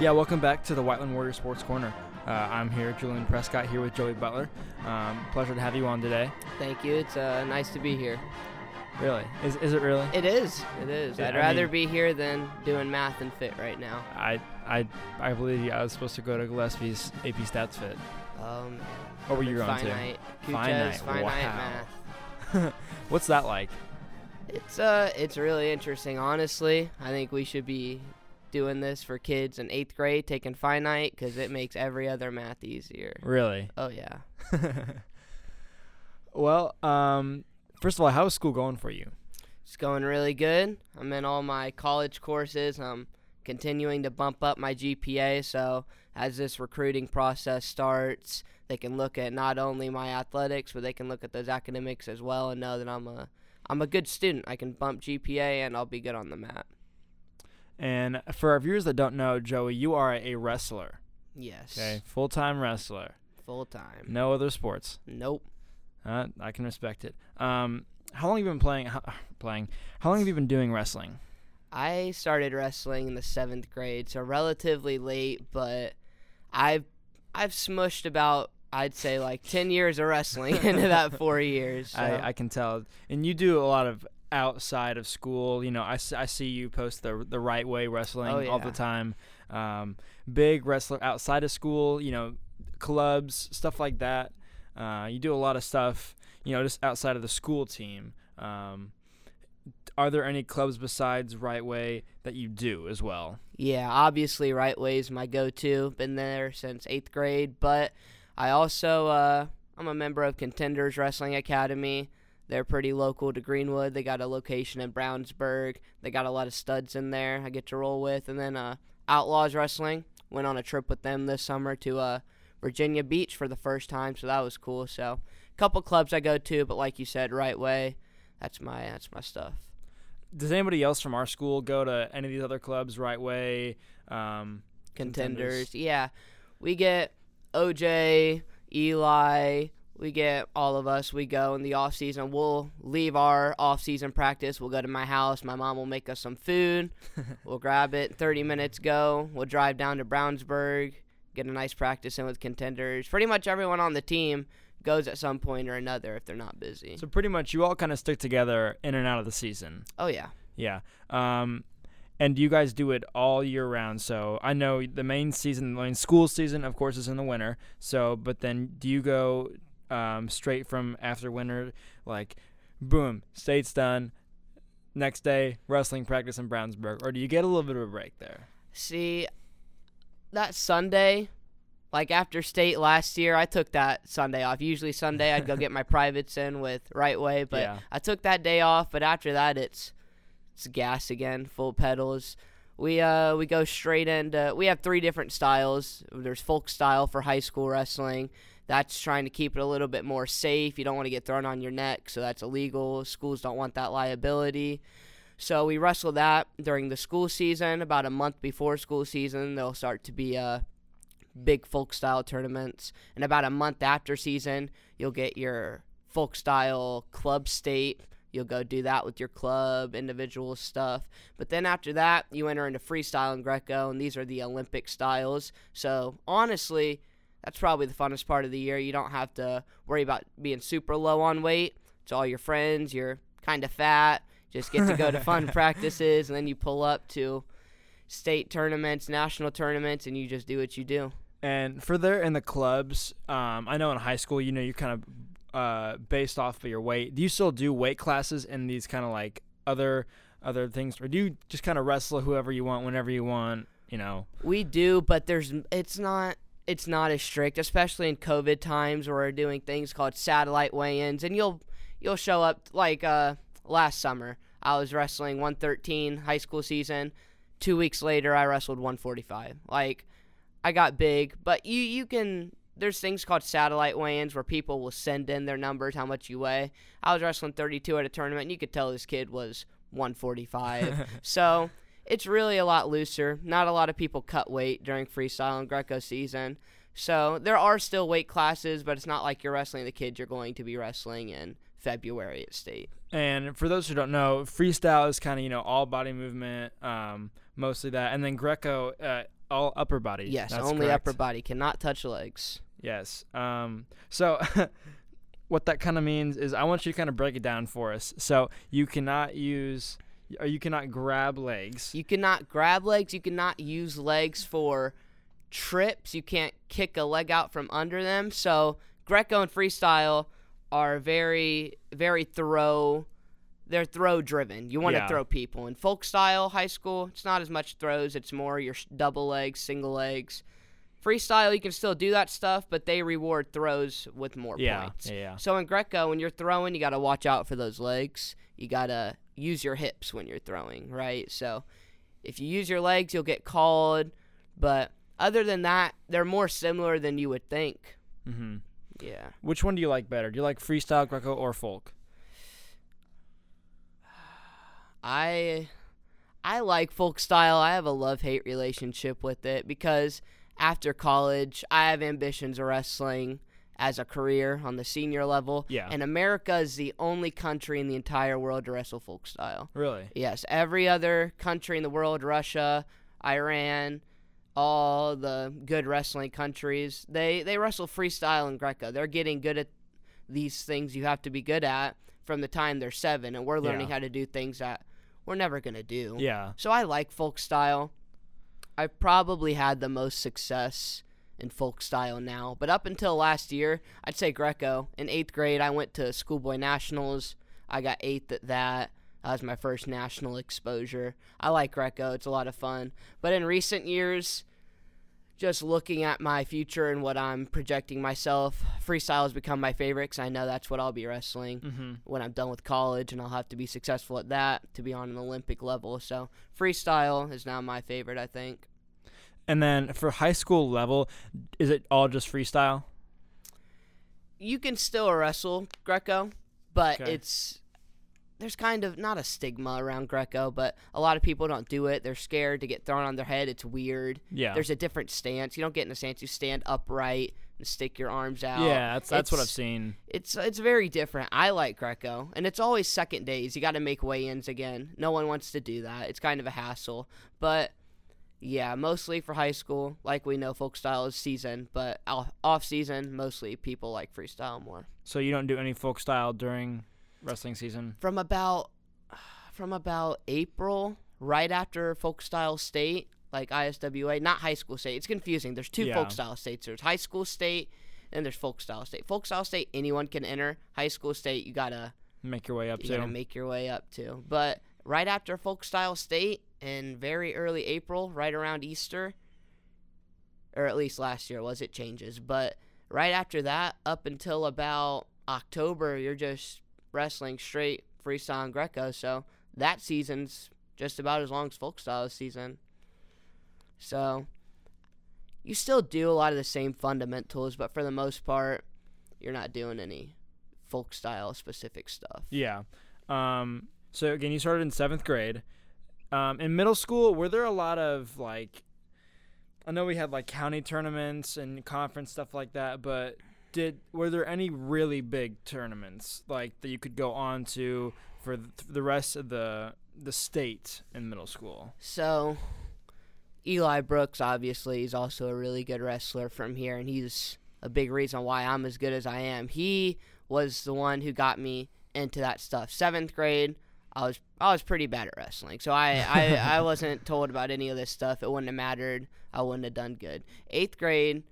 Yeah, welcome back to the Whiteland Warrior Sports Corner. Uh, I'm here, Julian Prescott, here with Joey Buttler. Um, pleasure to have you on today. Thank you. It's uh, nice to be here. Really? Is, is it really? It is. It is. I'd I rather mean- be here than doing math and fit right now. I I I believe you. I was supposed to go to Gillespie's AP Stats Fit. Um, What were you going to? finite. Finite, finite wow. math. What's that like? It's uh, it's really interesting. Honestly, I think we should be doing this for kids in eighth grade, taking finite, because it makes every other math easier. Really? Oh yeah. well, um, first of all, how's school going for you? It's going really good. I'm in all my college courses. I'm continuing to bump up my GPA. So as this recruiting process starts, they can look at not only my athletics, but they can look at those academics as well and know that I'm a I'm a good student. I can bump GPA and I'll be good on the mat. And for our viewers that don't know, Joey, you are a wrestler. Yes. Okay, full time wrestler. Full time. No other sports. Nope. Uh, I can respect it. Um, how long have you been playing? How, playing? How long have you been doing wrestling? I started wrestling in the seventh grade, so relatively late, but I've I've smushed about I'd say like ten years of wrestling into that four years. so- I, I can tell. And you do a lot of outside of school. You know, I, I see you post the the right way wrestling Oh, all the time. Um, big wrestler outside of school. You know, clubs, stuff like that. Uh, you do a lot of stuff. You know, just outside of the school team. Um, are there any clubs besides Right Way that you do as well? Yeah, obviously, Right Way is my go-to. Been there since eighth grade, but I also uh, I'm a member of Contenders Wrestling Academy. They're pretty local to Greenwood. They got a location in Brownsburg. They got a lot of studs in there. I get to roll with, and then uh, Outlaws Wrestling. Went on a trip with them this summer to uh, Virginia Beach for the first time, so that was cool. So, a couple clubs I go to, but like you said, Right Way. That's my that's my stuff. Does anybody else from our school go to any of these other clubs? Right Way. Um, contenders. Contenders. Yeah, we get OJ, Eli. We get all of us. We go in the off season. We'll leave our off season practice. We'll go to my house. My mom will make us some food. we'll grab it. Thirty minutes go. We'll drive down to Brownsburg. Get a nice practice in with contenders. Pretty much everyone on the team goes at some point or another if they're not busy. So pretty much you all kind of stick together in and out of the season. oh yeah. Yeah. Um, and you guys do it all year round. So I know the main season, the main school season, of course, is in the winter. So, but then do you go um, straight from after winter, like, boom, state's done, next day wrestling practice in Brownsburg, or do you get a little bit of a break there? See, that Sunday, like after state last year, I took that Sunday off. Usually Sunday I'd go get my privates in with Right Way, but Yeah. I took that day off. But after that, it's it's gas again, full pedals. We uh we go straight into. We have three different styles. There's folk style for high school wrestling. That's trying to keep it a little bit more safe. You don't want to get thrown on your neck, so that's illegal. Schools don't want that liability. So we wrestle that during the school season. About a month before school season, there'll start to be uh, big folk style tournaments. And about a month after season, you'll get your folk style club state. You'll go do that with your club, individual stuff. But then after that, you enter into freestyle and Greco, and these are the Olympic styles. So honestly, that's probably the funnest part of the year. You don't have to worry about being super low on weight. It's all your friends. You're kind of fat. Just get to go to fun practices, and then you pull up to state tournaments, national tournaments, and you just do what you do. And for there in the clubs, um, I know in high school, you know, you're kind of uh, based off of your weight. Do you still do weight classes in these kind of like other other things, or do you just kind of wrestle whoever you want whenever you want? You know, We do, but there's it's not it's not as strict, especially in COVID times where we're doing things called satellite weigh-ins, and you'll you'll show up like uh, last summer. I was wrestling 113 high school season. Two weeks later, I wrestled 145. Like I got big, but you you can. There's things called satellite weigh-ins where people will send in their numbers, how much you weigh. I was wrestling 32 at a tournament, and you could tell this kid was 145. so it's really a lot looser. Not a lot of people cut weight during freestyle and Greco season. So there are still weight classes, but it's not like you're wrestling the kids you're going to be wrestling in February at state. And for those who don't know, freestyle is kind of you know all body movement, um, mostly that, and then Greco. Uh, all upper body. Yes, That's only correct. upper body. Cannot touch legs. Yes. Um. So. What that kind of means is, I want you to kind of break it down for us. So you cannot use, or you cannot grab legs. You cannot grab legs. You cannot use legs for trips. You can't kick a leg out from under them. So Greco and freestyle are very, very throw. They're throw driven. You want to throw people. In folk style high school, it's not as much throws. It's more your double legs, single legs. Freestyle, you can still do that stuff, but they reward throws with more Yeah. points. Yeah. Yeah. So in Greco, when you're throwing, you got to watch out for those legs. You got to use your hips when you're throwing, right? So if you use your legs, you'll get called. But other than that, they're more similar than you would think. Mm-hmm. Yeah. Which one do you like better? Do you like freestyle, Greco, or folk? I I like folk style. I have a love-hate relationship with it because after college, I have ambitions of wrestling as a career on the senior level. Yeah. And America is the only country in the entire world to wrestle folk style. Really? Yes, every other country in the world, Russia, Iran, all the good wrestling countries, they they wrestle freestyle and Greco. They're getting good at these things you have to be good at from the time they're 7 and we're learning Yeah. how to do things that we're never going to do. Yeah. So I like folk style. I've probably had the most success in folk style now, but up until last year, I'd say Greco. In eighth grade, I went to schoolboy nationals. I got eighth at that. That was my first national exposure. I like Greco; it's a lot of fun. But in recent years, just looking at my future and what I'm projecting myself, freestyle has become my favorite because I know that's what I'll be wrestling Mm-hmm. when I'm done with college, and I'll have to be successful at that to be on an Olympic level. So freestyle is now my favorite, I think. And then for high school level, is it all just freestyle? You can still wrestle Greco, but Okay. it's there's kind of not a stigma around Greco, but a lot of people don't do it. They're scared to get thrown on their head. It's weird. Yeah. There's a different stance. You don't get in a stance. You stand upright and stick your arms out. yeah, that's that's what I've seen. It's it's very different. I like Greco, and it's always second days. You got to make weigh-ins again. No one wants to do that. It's kind of a hassle. But yeah, mostly for high school, like we know, folk style is season, but off season, mostly people like freestyle more. So you don't do any folk style during wrestling season? From about from about April, right after folk style state, like ISWA, not high school state. It's confusing. There's two Yeah. folk style states. There's high school state, and there's folk style state. Folk style state, anyone can enter. High school state, you gotta Make your way up you to. gotta make your way up to. But right after folk style state in very early April, right around Easter, or at least last year was it changes, but right after that, up until about October, you're just wrestling straight freestyle and Greco. So that season's just about as long as folk style season. So you still do a lot of the same fundamentals, but for the most part, you're not doing any folk style specific stuff. Yeah. Um, so again, you started in seventh grade. Um, in middle school, were there a lot of like? I know we had like county tournaments and conference stuff like that, but did were there any really big tournaments like that you could go on to for the rest of the the state in middle school? So, Eli Brooks, obviously, is also a really good wrestler from here, and he's a big reason why I'm as good as I am. He was the one who got me into that stuff. Seventh grade, I was I was pretty bad at wrestling, so I, I, I wasn't told about any of this stuff. It wouldn't have mattered. I wouldn't have done good. Eighth grade,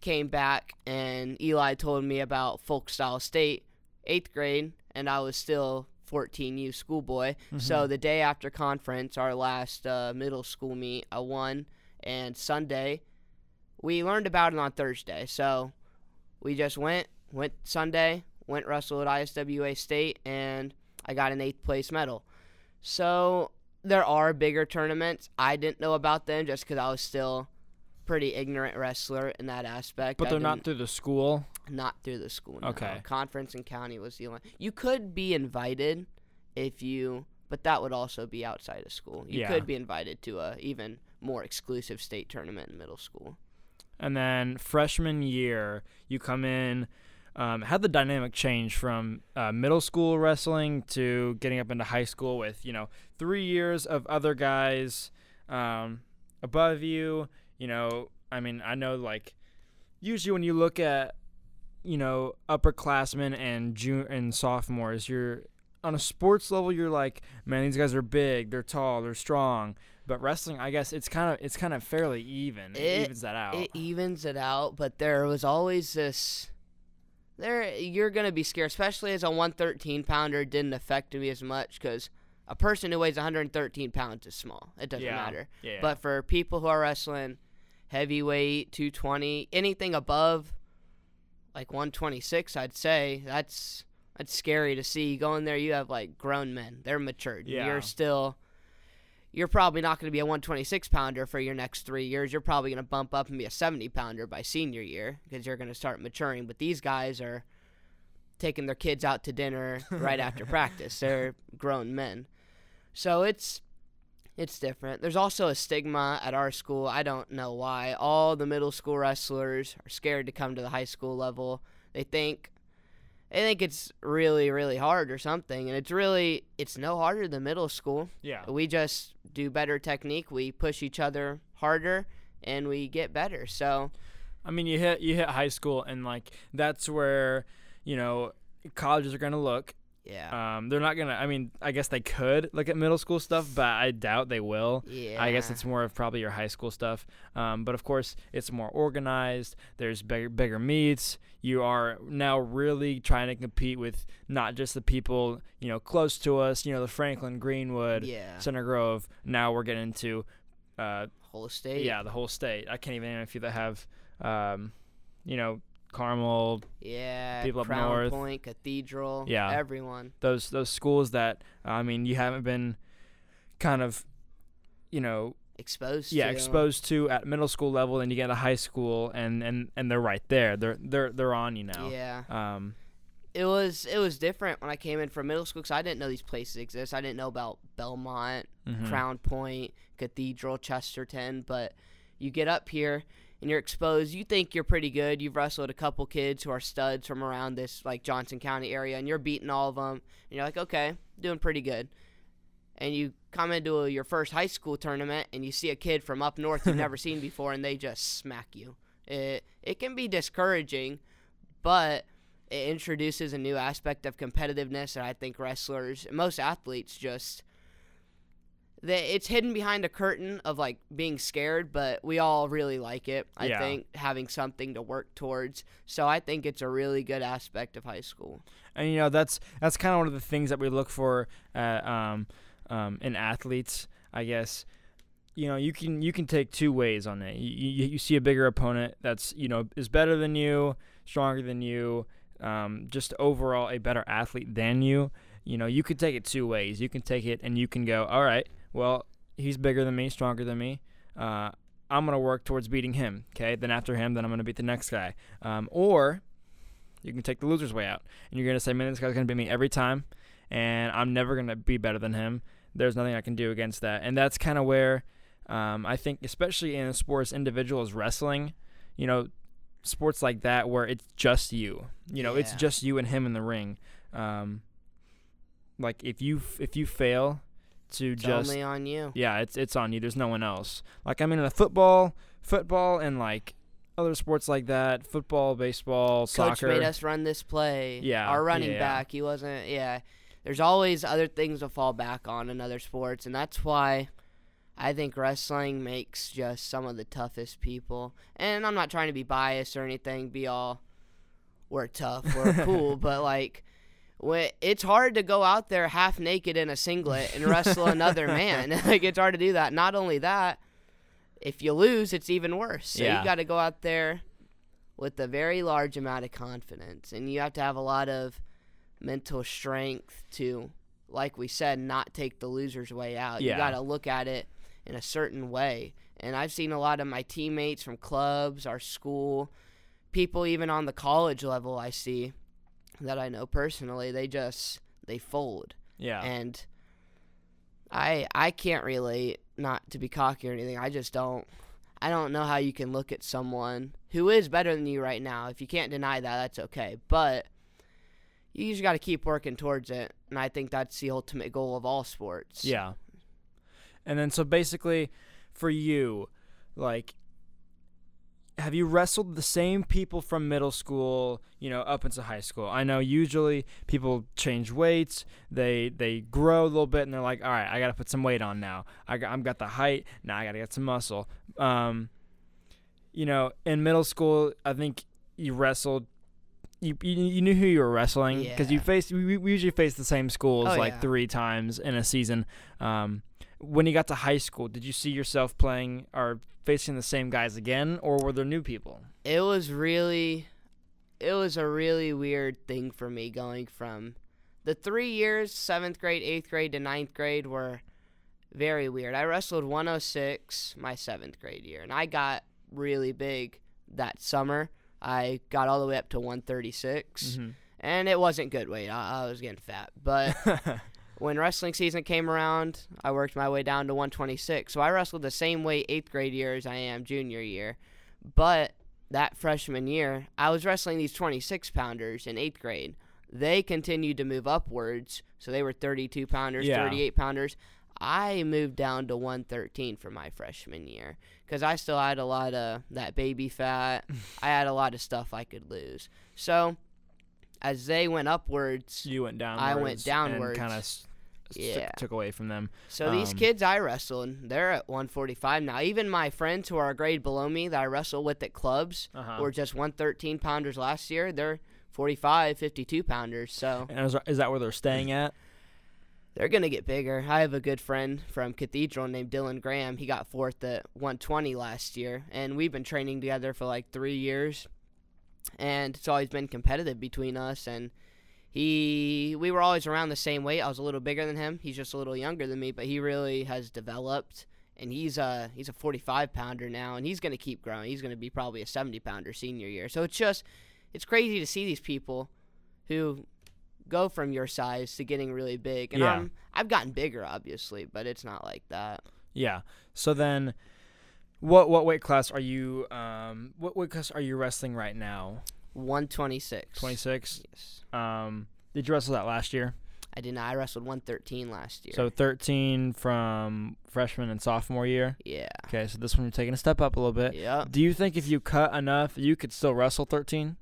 came back, and Eli told me about folk style state. Eighth grade, and I was still 14U schoolboy. So the day after conference, our last uh, middle school meet, I won. And Sunday, we learned about it on Thursday. So we just went, went Sunday, went wrestled at ISWA State, and I got an eighth place medal. So there are bigger tournaments. I didn't know about them just because I was still pretty ignorant wrestler in that aspect. But I they're not through the school. not through the school. No. Okay. Conference and county was the only. You could be invited if you, but that would also be outside of school. You Yeah. could be invited to a even more exclusive state tournament in middle school. And then freshman year, you come in. Um, how the dynamic change from uh, middle school wrestling to getting up into high school with you know three years of other guys um, above you. You know, I mean, I know like usually when you look at you know upperclassmen and June and sophomores, you're on a sports level. You're like, man, these guys are big, they're tall, they're strong. But wrestling, I guess it's kind of it's kind of fairly even. It, It- evens that out. It evens it out, but there was always this. There, you're gonna be scared, especially as a 113 pounder. Didn't affect me as much because a person who weighs 113 pounds is small. It doesn't Yeah. matter. yeah. But for people who are wrestling heavyweight, 220, anything above like 126, I'd say that's that's scary to see. You go in there, you have like grown men. They're matured. Yeah. You're still. You're probably not going to be a 126 pounder for your next three years. You're probably going to bump up and be a 70 pounder by senior year because you're going to start maturing. But these guys are taking their kids out to dinner right after practice. They're grown men. So it's it's different. There's also a stigma at our school. I don't know why. All the middle school wrestlers are scared to come to the high school level. They think they think it's really really hard or something, and it's really it's no harder than middle school. yeah. We just do better technique. We push each other harder, and we get better. So I mean, you hit you hit high school, and like that's where you know colleges are gonna look. Yeah, Um, they're not gonna. I mean, I guess they could look at middle school stuff, but I doubt they will. yeah. I guess it's more of probably your high school stuff. Um, but of course, it's more organized. There's bigger, bigger meets. You are now really trying to compete with not just the people you know close to us. You know, the Franklin, Greenwood, yeah. Center Grove. Now we're getting into, uh, Whole state. yeah, the whole state. I can't even name a few that have, um, you know, Carmel, Yeah, People up Crown north. Point, Cathedral, Yeah. everyone. those those schools that I mean you haven't been kind of you know Exposed yeah to. exposed to at middle school level and you get to high school and and and they're right there they're they're they're on you now Yeah, um it was it was different when I came in from middle school because I didn't know these places exist. I didn't know about Bellmont, mhm. Crown Point, Cathedral, Chesterton. But you get up here and you're exposed. You think you're pretty good. You've wrestled a couple kids who are studs from around this like Johnson County area, and you're beating all of them. And you're like, okay, doing pretty good. And you come into your first high school tournament, and you see a kid from up north you've never seen before, and they just smack you. It it can be discouraging, but it introduces a new aspect of competitiveness that I think wrestlers, most athletes, just they, it's hidden behind a curtain of like being scared, but we all really like it. I Yeah. think having something to work towards. So I think it's a really good aspect of high school. and you know that's that's kind of one of the things that we look for uh, um, um, in athletes i guess you know you can you can take two ways on it you, you, you see a bigger opponent that's you know is better than you stronger than you um, just overall a better athlete than you you know you could take it two ways you can take it and you can go all right well he's bigger than me stronger than me uh, i'm going to work towards beating him okay then after him then i'm going to beat the next guy um, or you can take the loser's way out and you're gonna say, man, this guy's gonna beat me every time, and I'm never gonna be better than him. There's nothing I can do against that, and that's kind of where um, I think, especially in sports, sport as individual as wrestling, you know, sports like that where it's just you. You know, it's just you and him in the ring. Um, like if you if you fail to It's just only on you. yeah, it's it's on you. There's no one else. Like I mean, in the football, football, and like other sports like that, football, baseball, Coach soccer. made us run this play. Yeah, Our running yeah. back, he wasn't. Yeah. There's always other things to fall back on in other sports, and that's why I think wrestling makes just some of the toughest people. And I'm not trying to be biased or anything, be all we're tough, we're cool, but like it's hard to go out there half naked in a singlet and wrestle another man. like it's hard to do that. Not only that, if you lose, it's even worse. So Yeah. you got to go out there with a very large amount of confidence, and you have to have a lot of mental strength to, like we said, not take the loser's way out. Yeah. You got to look at it in a certain way. And I've seen a lot of my teammates from clubs, our school, people even on the college level I see that I know personally, they just they fold. yeah, And I I can't relate not to be cocky or anything. I just don't I don't know how you can look at someone who is better than you right now. If you can't deny that, that's okay. But you just got to keep working towards it, and I think that's the ultimate goal of all sports. yeah. And then so basically, for you, like, have you wrestled the same people from middle school, you know, up into high school? I know usually people change weights, they they grow a little bit, and they're like, all right, I got to put some weight on now. I got, I've got the height, now I got to get some muscle. Um, you know, in middle school, I think you wrestled. You, you, you knew who you were wrestling because you faced we, we usually face the same schools Oh, like yeah. three times in a season. Um, when you got to high school, did you see yourself playing or facing the same guys again, or were there new people? it was really it was a really weird thing for me going from the three years seventh grade eighth grade to ninth grade were very weird i wrestled 106 my seventh grade year and i got really big that summer i got all the way up to 136 Mm-hmm. and it wasn't good weight I, I was getting fat but when wrestling season came around, I worked my way down to 126. So I wrestled the same weight eighth grade year as I am junior year. But that freshman year, I was wrestling these 26 pounders in eighth grade. They continued to move upwards. So they were 32 pounders, Yeah. 38 pounders. I moved down to 113 for my freshman year because I still had a lot of that baby fat. I had a lot of stuff I could lose. So as they went upwards, you went downwards. I went downwards. kind of Yeah. took away from them. So these Um, kids I wrestled, they're at 145 now. Even my friends who are a grade below me that I wrestle with at clubs Uh-huh. were just 113 pounders last year. They're 45, 52 pounders. So And is, is that where they're staying at? they're going to get bigger. I have a good friend from Cathedral named Dylan Graham. He got fourth at 120 last year. And we've been training together for like three years. And it's always been competitive between us. And he, we were always around the same weight. I was a little bigger than him. He's just a little younger than me, but he really has developed. And he's a he's a 45 pounder now, and he's going to keep growing. He's going to be probably a 70 pounder senior year. So it's just, it's crazy to see these people who go from your size to getting really big. And Yeah. I'm I've gotten bigger, obviously, but it's not like that. Yeah. So then, what what weight class are you? Um, what weight class are you wrestling right now? 126. Twenty six. Yes. Um, did you wrestle that last year? I did not. I wrestled 113 last year. So thirteen from freshman and sophomore year. yeah. Okay, so this one you're taking a step up a little bit. Yeah. Do you think if you cut enough, you could still wrestle thirteen?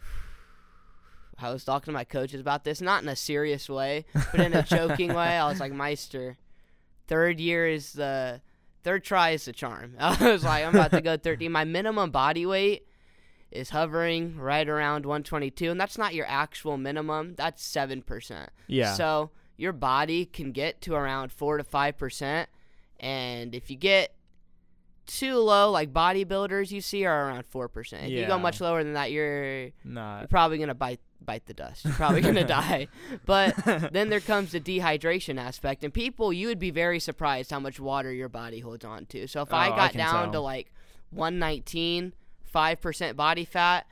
I was talking to my coaches about this, not in a serious way, but in a joking way. I was like, Meister, third year is the third try is the charm. I was like, I'm about to go 13. My minimum body weight is hovering right around 122, and that's not your actual minimum. That's seven percent. Yeah. So your body can get to around four to five percent, and if you get too low, like bodybuilders you see are around four percent. If you go much lower than that, you're you're probably gonna bite bite the dust. You're probably gonna die. But then there comes the dehydration aspect, and people, you would be very surprised how much water your body holds on to. So if Oh, I I got can down tell. to like 119, five percent body fat,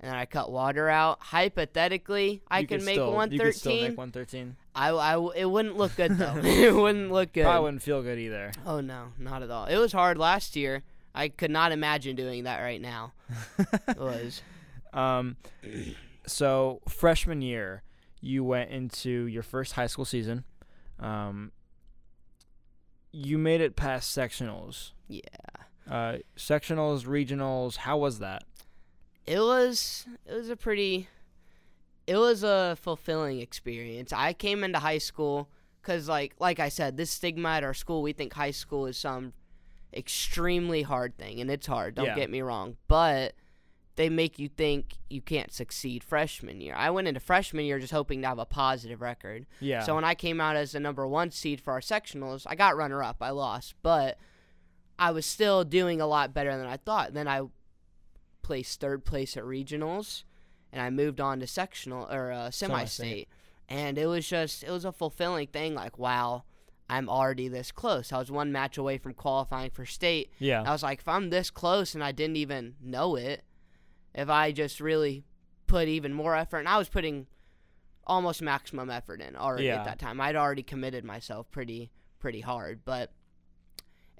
and then I cut water out, hypothetically, I could make still, You could still 113. make one thirteen. I, I it wouldn't look good though. it wouldn't look good. Probably wouldn't feel good either. Oh no, not at all. It was hard last year. I could not imagine doing that right now. It was. Um, so freshman year, you went into your first high school season. Um, you made it past sectionals. Yeah. Uh, sectionals, regionals. How was that? it was it was a pretty it was a fulfilling experience i came into high school because like like i said this stigma at our school we think high school is some extremely hard thing and it's hard don't Yeah. get me wrong but they make you think you can't succeed freshman year i went into freshman year just hoping to have a positive record Yeah. so when I came out as the number one seed for our sectionals, I got runner up. I lost, but I was still doing a lot better than I thought. Then I placed third place at regionals, and I moved on to sectional or uh, semi-state, and it was just it was a fulfilling thing. Like wow, I'm already this close. I was one match away from qualifying for state. yeah. I was like, if I'm this close and I didn't even know it, if I just really put even more effort, and I was putting almost maximum effort in already Yeah. at that time. I'd already committed myself pretty pretty hard, but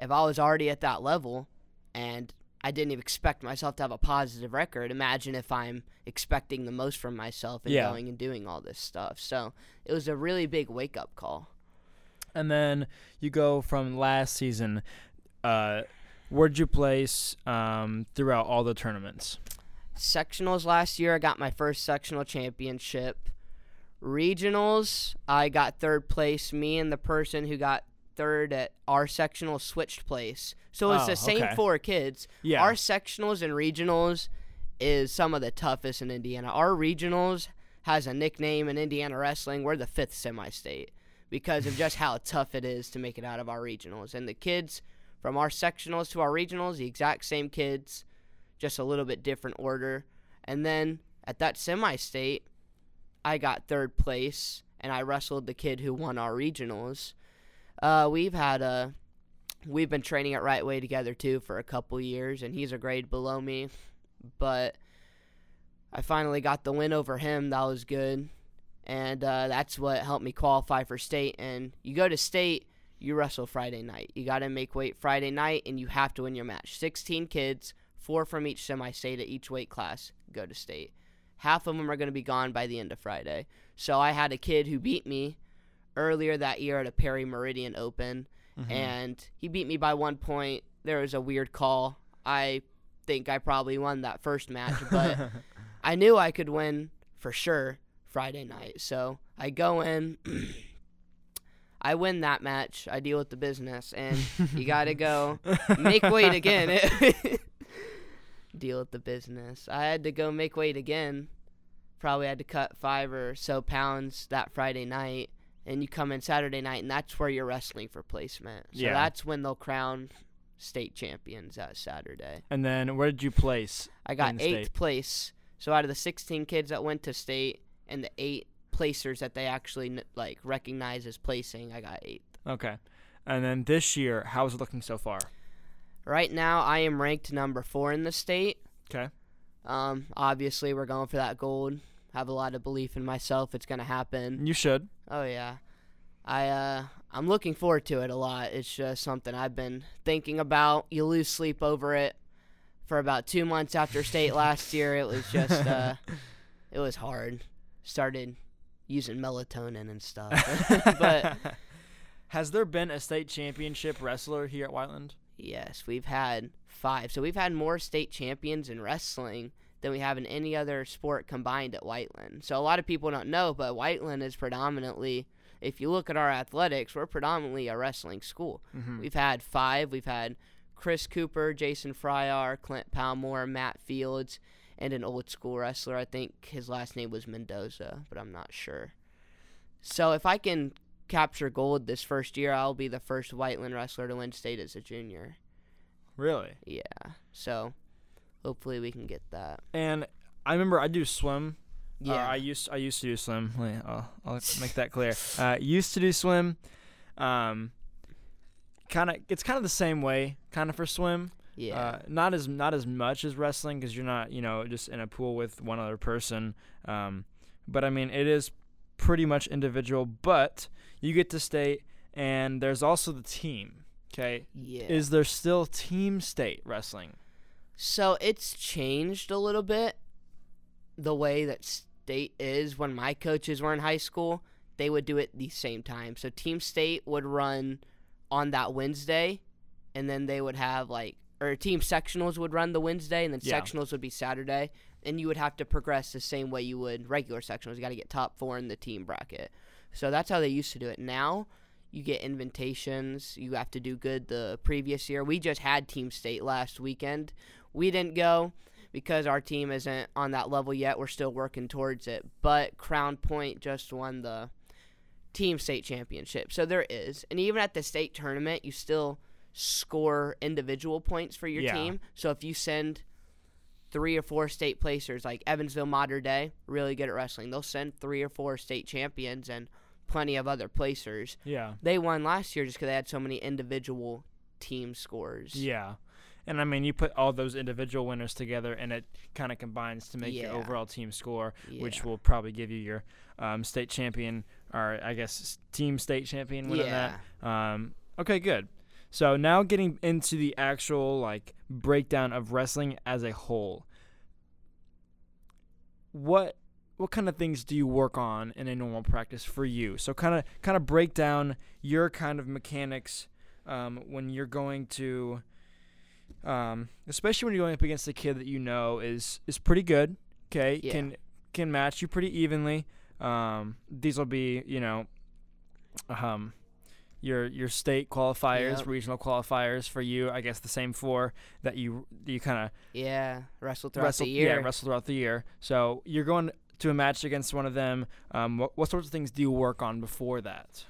if I was already at that level and I didn't even expect myself to have a positive record, imagine if I'm expecting the most from myself and Yeah. going and doing all this stuff. So it was a really big wake up call. And then you go from last season. Uh, where'd you place um, throughout all the tournaments? Sectionals last year, I got my first sectional championship. Regionals, I got third place. Me and the person who got third at our sectional switched place. So it's Oh, the same okay. four kids. Yeah. Our sectionals and regionals is some of the toughest in Indiana. Our regionals has a nickname in Indiana wrestling. We're the fifth semi-state because of just how tough it is to make it out of our regionals. And the kids from our sectionals to our regionals, the exact same kids, just a little bit different order. And then at that semi-state, I got third place, and I wrestled the kid who won our regionals. Uh, we've had a we've been training at Right Way together too for a couple years, and he's a grade below me, but I finally got the win over him. That was good, and uh, that's what helped me qualify for state. And you go to state, you wrestle Friday night. You got to make weight Friday night, and you have to win your match. Sixteen kids, four from each semi-state at each weight class, go to state. Half of them are going to be gone by the end of Friday. So I had a kid who beat me earlier that year at a Perry Meridian Open, mm-hmm. and he beat me by one point. There was a weird call. I think I probably won that first match, but I knew I could win for sure Friday night. So I go in. I win that match. I deal with the business, and you got to go make weight again. deal with the business. I had to go make weight again. Probably had to cut five or so pounds that Friday night, and you come in Saturday night, and that's where you're wrestling for placement. So Yeah. that's when they'll crown state champions that Saturday. And then where did you place? I got eighth state? place. So out of the 16 kids that went to state and the eight placers that they actually like recognize as placing, I got eighth. Okay. And then this year, how's it looking so far? Right now, I am ranked number four in the state. Okay. Um, obviously, we're going for that gold. Have a lot of belief in myself. It's gonna happen. You should. Oh yeah, I uh, I'm looking forward to it a lot. It's just something I've been thinking about. You lose sleep over it for about two months after state last year. It was just uh, it was hard. Started using melatonin and stuff, but has there been a state championship wrestler here at Whiteland? Yes, we've had five. So we've had more state champions in wrestling than we have in any other sport combined at Whiteland. So a lot of people don't know, but Whiteland is predominantly, if you look at our athletics, we're predominantly a wrestling school. Mm-hmm. We've had five. We've had Chris Cooper, Jason Fryar, Clint Palmore, Matt Fields, and an old school wrestler. I think his last name was Mendoza, but I'm not sure. So if I can capture gold this first year, I'll be the first Whiteland wrestler to win state as a junior. Really? Yeah. So hopefully we can get that. And I remember I do swim. Uh, Yeah. I used I used to do swim. I'll, I'll make that clear. Uh, used to do swim. Um, kind of it's kind of the same way, kind of for swim. yeah. Uh, not as not as much as wrestling because you're not you know just in a pool with one other person. Um, but I mean it is pretty much individual. But you get to state, and there's also the team. Okay, yeah. is there still team state wrestling? So it's changed a little bit the way that state is. When my coaches were in high school, they would do it the same time. So Team State would run on that Wednesday, and then they would have like, or Team Sectionals would run the Wednesday, and then Yeah. Sectionals would be Saturday. And you would have to progress the same way you would regular sectionals. You got to get top four in the team bracket. So that's how they used to do it. Now you get invitations. You have to do good the previous year. We just had Team State last weekend. We didn't go because our team isn't on that level yet. We're still working towards it. But Crown Point just won the team state championship. So there is. And even at the state tournament, you still score individual points for your Yeah. team. So if you send three or four state placers like Evansville Mater Dei, really good at wrestling, they'll send three or four state champions and plenty of other placers. Yeah. They won last year just because they had so many individual team scores. Yeah. And I mean, you put all those individual winners together, and it kind of combines to make your overall team score, which will probably give you your um, state champion, or I guess team state champion winning Yeah. that. Um, okay, good. So now getting into the actual like breakdown of wrestling as a whole. What what kind of things do you work on in a normal practice for you? So kind of kind of break down your kind of mechanics um, when you're going to, um, especially when you're going up against a kid that you know is is pretty good. Okay, Yeah. can can match you pretty evenly. Um, these will be you know, um, your your state qualifiers, Yep. regional qualifiers for you. I guess the same four that you you kind of Yeah, wrestle throughout wrestle, the year. Yeah, wrestle throughout the year. So you're going to a match against one of them. Um, what, what sorts of things do you work on before that?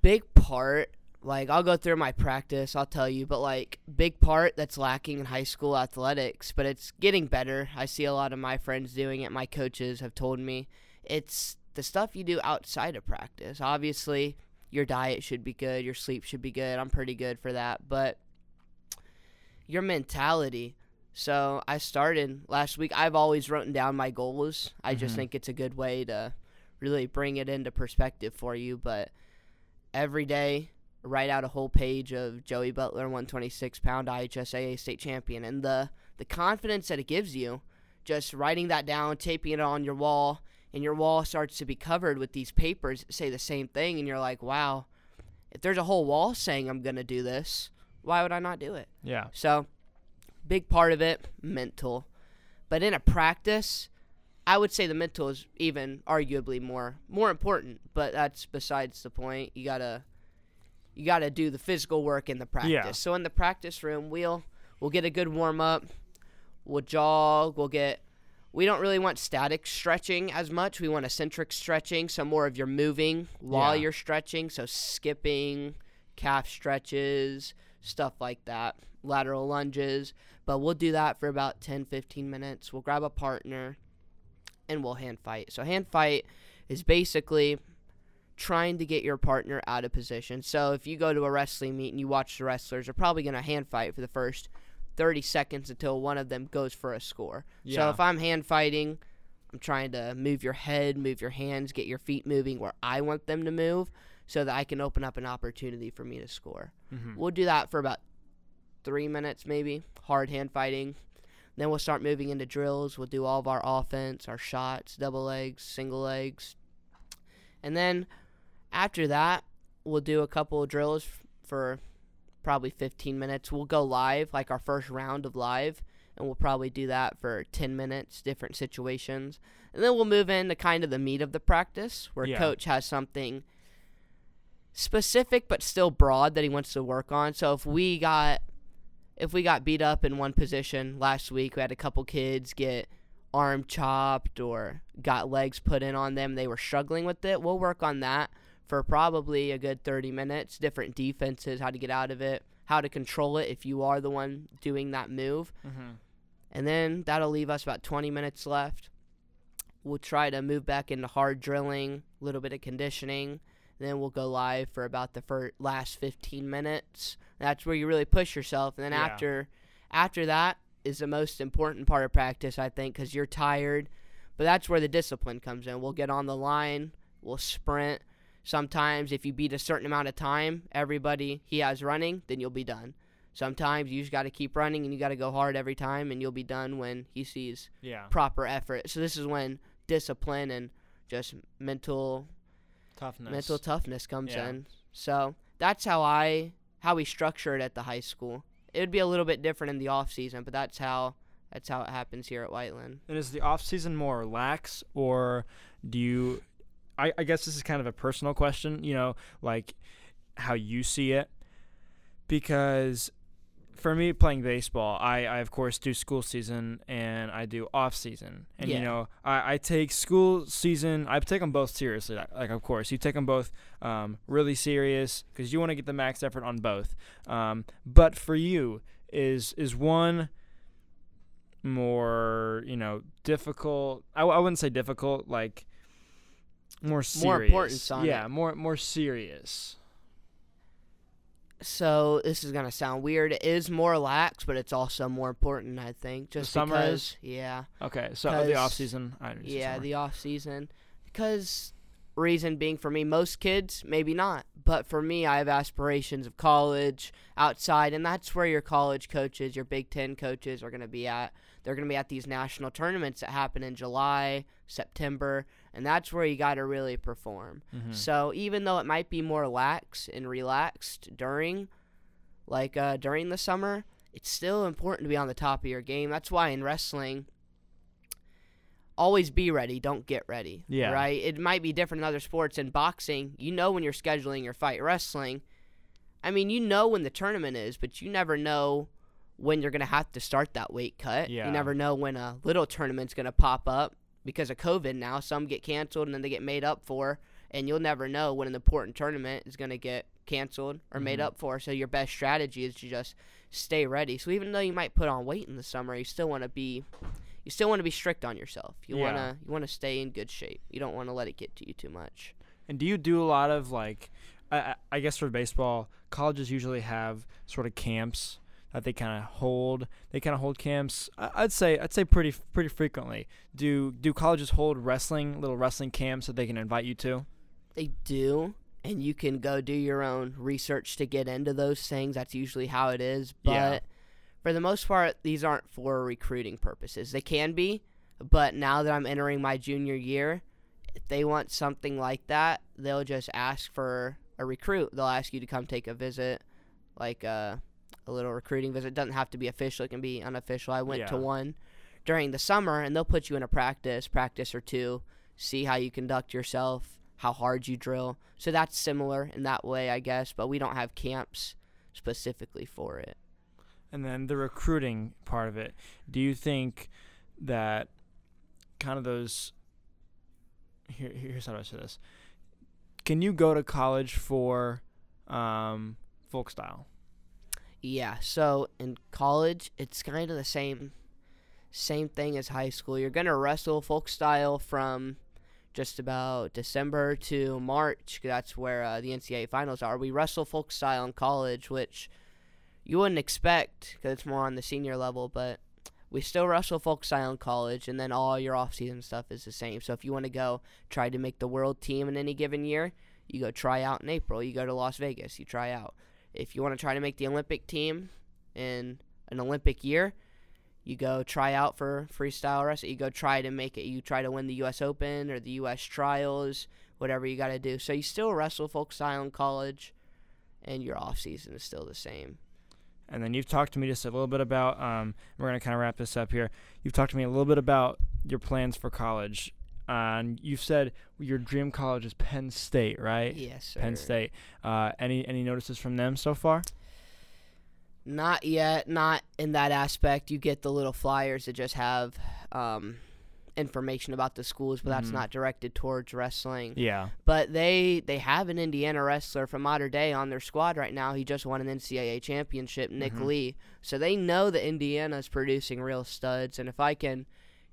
big part like I'll go through my practice, I'll tell you, but like big part that's lacking in high school athletics, but it's getting better. I see a lot of my friends doing it. My coaches have told me it's the stuff you do outside of practice. Obviously, your diet should be good, your sleep should be good. I'm pretty good for that, but your mentality. So I started last week. I've always written down my goals. I just Mhm. think it's a good way to really bring it into perspective for you. But every day, write out a whole page of Joey Buttler, 126 pound IHSAA state champion, and the the confidence that it gives you, just writing that down, taping it on your wall, and your wall starts to be covered with these papers that say the same thing, and you're like, wow, if there's a whole wall saying I'm gonna do this, why would I not do it? Yeah. So, big part of it, mental. But in a practice, I would say the mental is even arguably more more important. But that's besides the point. You gotta you gotta do the physical work in the practice. Yeah. So in the practice room, we'll we'll get a good warm up. We'll jog. We'll get. We don't really want static stretching as much. We want eccentric stretching, so more of your moving while Yeah. you're stretching. So skipping, calf stretches, stuff like that, lateral lunges. But we'll do that for about 10, 15 minutes. We'll grab a partner and we'll hand fight. So, hand fight is basically trying to get your partner out of position. So, if you go to a wrestling meet and you watch the wrestlers, they're probably going to hand fight for the first 30 seconds until one of them goes for a score. So, if I'm hand fighting, I'm trying to move your head, move your hands, get your feet moving where I want them to move so that I can open up an opportunity for me to score. Mhm. We'll do that for about three minutes, maybe. Hard hand fighting. Then we'll start moving into drills. We'll do all of our offense, our shots, double legs, single legs. And then after that, we'll do a couple of drills for probably 15 minutes. We'll go live, like our first round of live, and we'll probably do that for 10 minutes, different situations. And then we'll move into kind of the meat of the practice, where Yeah. coach has something specific but still broad that he wants to work on. So if we got if we got beat up in one position last week, we had a couple kids get arm chopped or got legs put in on them, they were struggling with it. We'll work on that for probably a good 30 minutes, different defenses, how to get out of it, how to control it if you are the one doing that move. Mhm. And then that'll leave us about 20 minutes left. We'll try to move back into hard drilling, a little bit of conditioning. Then we'll go live for about the fir- last 15 minutes. That's where you really push yourself. And then Yeah. after after that is the most important part of practice, I think, because you're tired. But that's where the discipline comes in. We'll get on the line, we'll sprint. Sometimes, if you beat a certain amount of time, everybody he has running, then you'll be done. Sometimes you just got to keep running and you got to go hard every time, and you'll be done when he sees Yeah. proper effort. So this is when discipline and just mental Toughness. mental toughness comes Yeah. in. So that's how I how we structure it at the high school. It would be a little bit different in the off season, but that's how that's how it happens here at Whiteland. And is the off season more lax, or do you? I, I guess this is kind of a personal question. You know, like how you see it, because for me playing baseball, I, I of course do school season and I do off season, and you know I, I take school season. I take them both seriously. Like, like of course you take them both um, really serious because you want to get the max effort on both. Um, but for you, is is one more you know difficult? I, I wouldn't say difficult, like more serious. More importance on yeah, more more serious. So this is gonna sound weird. It is more lax, but it's also more important, I think. Just summer because, is? yeah, Okay, so uh, the 'Cause- off season. I yeah, summer. the off season. Because reason being for me, most kids maybe not, but for me, I have aspirations of college outside, and that's where your college coaches, your Big Ten coaches, are gonna be at. they're going to be at these national tournaments that happen in July, September, and that's where you got to really perform. Mhm. So even though it might be more lax and relaxed during, like uh, during the summer, it's still important to be on the top of your game. That's why in wrestling, always be ready, don't get ready. Yeah. Right? It might be different in other sports. In boxing, you know when you're scheduling your fight. Wrestling, I mean, you know when the tournament is, but you never know when you're going to have to start that weight cut. Yeah. You never know when a little tournament's going to pop up because of COVID now. Some get canceled and then they get made up for, and you'll never know when an important tournament is going to get canceled or made Mhm. up for. So your best strategy is to just stay ready. So even though you might put on weight in the summer, you still want to be you still want to be strict on yourself. You Yeah. want to you want to stay in good shape. You don't want to let it get to you too much. And do you do a lot of like, I- I guess for baseball, colleges usually have sort of camps that they kind of hold. They kind of hold camps. I- I'd say I'd say pretty pretty frequently. Do do colleges hold wrestling little wrestling camps that they can invite you to? They do, and you can go do your own research to get into those things. That's usually how it is. But Yeah. for the most part, these aren't for recruiting purposes. They can be, but now that I'm entering my junior year, if they want something like that, they'll just ask for a recruit. They'll ask you to come take a visit, like uh, a little recruiting visit. It doesn't have to be official, it can be unofficial. I went to one during the summer, and they'll put you in a practice, practice or two, see how you conduct yourself, how hard you drill. So that's similar in that way, I guess, but we don't have camps specifically for it. And then the recruiting part of it. Do you think that kind of those here here's how I say this? Can you go to college for um, folk style? Yeah, so in college, it's kind of the same same thing as high school. You're going to wrestle folk style from just about December to March. That's where uh, the NCAA finals are. We wrestle folk style in college, which you wouldn't expect because it's more on the senior level, but we still wrestle folk style in college, and then all your off-season stuff is the same. So if you want to go try to make the world team in any given year, you go try out in April. You go to Las Vegas, you try out. If you want to try to make the Olympic team in an Olympic year, you go try out for freestyle wrestling. You go try to make it. You try to win the U.S. Open or the U.S. Trials, whatever you got to do. So you still wrestle folk style in college, and your off season is still the same. And then you've talked to me just a little bit about. Um, we're gonna kind of wrap this up here. You've talked to me a little bit about your plans for college, and you've said your dream college is Penn State, right? Yes, sir. Penn State. Uh, any any notices from them so far? Not yet. Not in that aspect. You get the little flyers that just have um, information about the schools, but that's Mhm. not directed towards wrestling. Yeah. But they they have an Indiana wrestler from Mater Dei on their squad right now. He just won an NCAA championship, Nick Mhm. Lee. So they know that Indiana is producing real studs. And if I can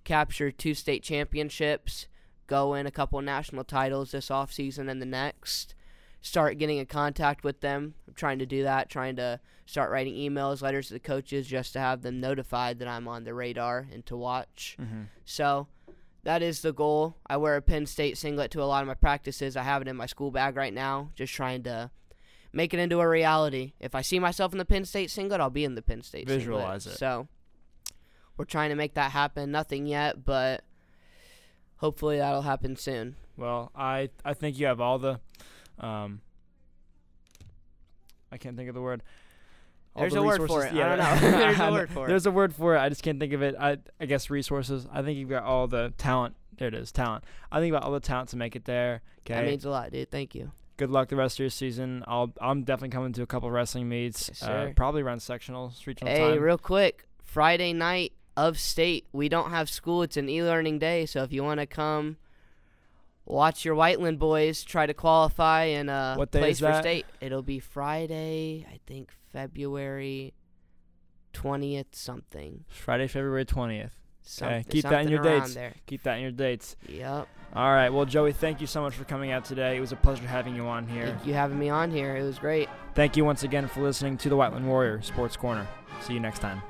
capture two state championships, go in a couple national titles this offseason and the next, start getting in contact with them. I'm trying to do that, trying to start writing emails, letters to the coaches just to have them notified that I'm on the radar and to watch. Mm-hmm. So that is the goal. I wear a Penn State singlet to a lot of my practices. I have it in my school bag right now, just trying to make it into a reality. If I see myself in the Penn State singlet, I'll be in the Penn State Visualize singlet. it. So we're trying to make that happen. Nothing yet, but hopefully that'll happen soon. Well, I I think you have all the, um, I can't think of the word. All There's the a word for it. I don't know. There's a word for it. There's a word for it. I just can't think of it. I I guess resources. I think you've got all the talent. There it is, talent. I think about all the talent to make it there. Okay. That means a lot, dude. Thank you. Good luck the rest of your season. I'll I'm definitely coming to a couple wrestling meets. Yes, uh, probably around sectionals, regional Hey, time. real quick, Friday night of state, we don't have school. It's an e-learning day, so if you want to come watch your Whiteland boys try to qualify and uh, What place for state, it'll be Friday, I think February 20th something. Friday, February twentieth. Something, keep that in your dates. There. Keep that in your dates. Yep. All right. Well, Joey, thank you so much for coming out today. It was a pleasure having you on here. Thank you having me on here. It was great. Thank you once again for listening to the Whiteland Warrior Sports Corner. See you next time.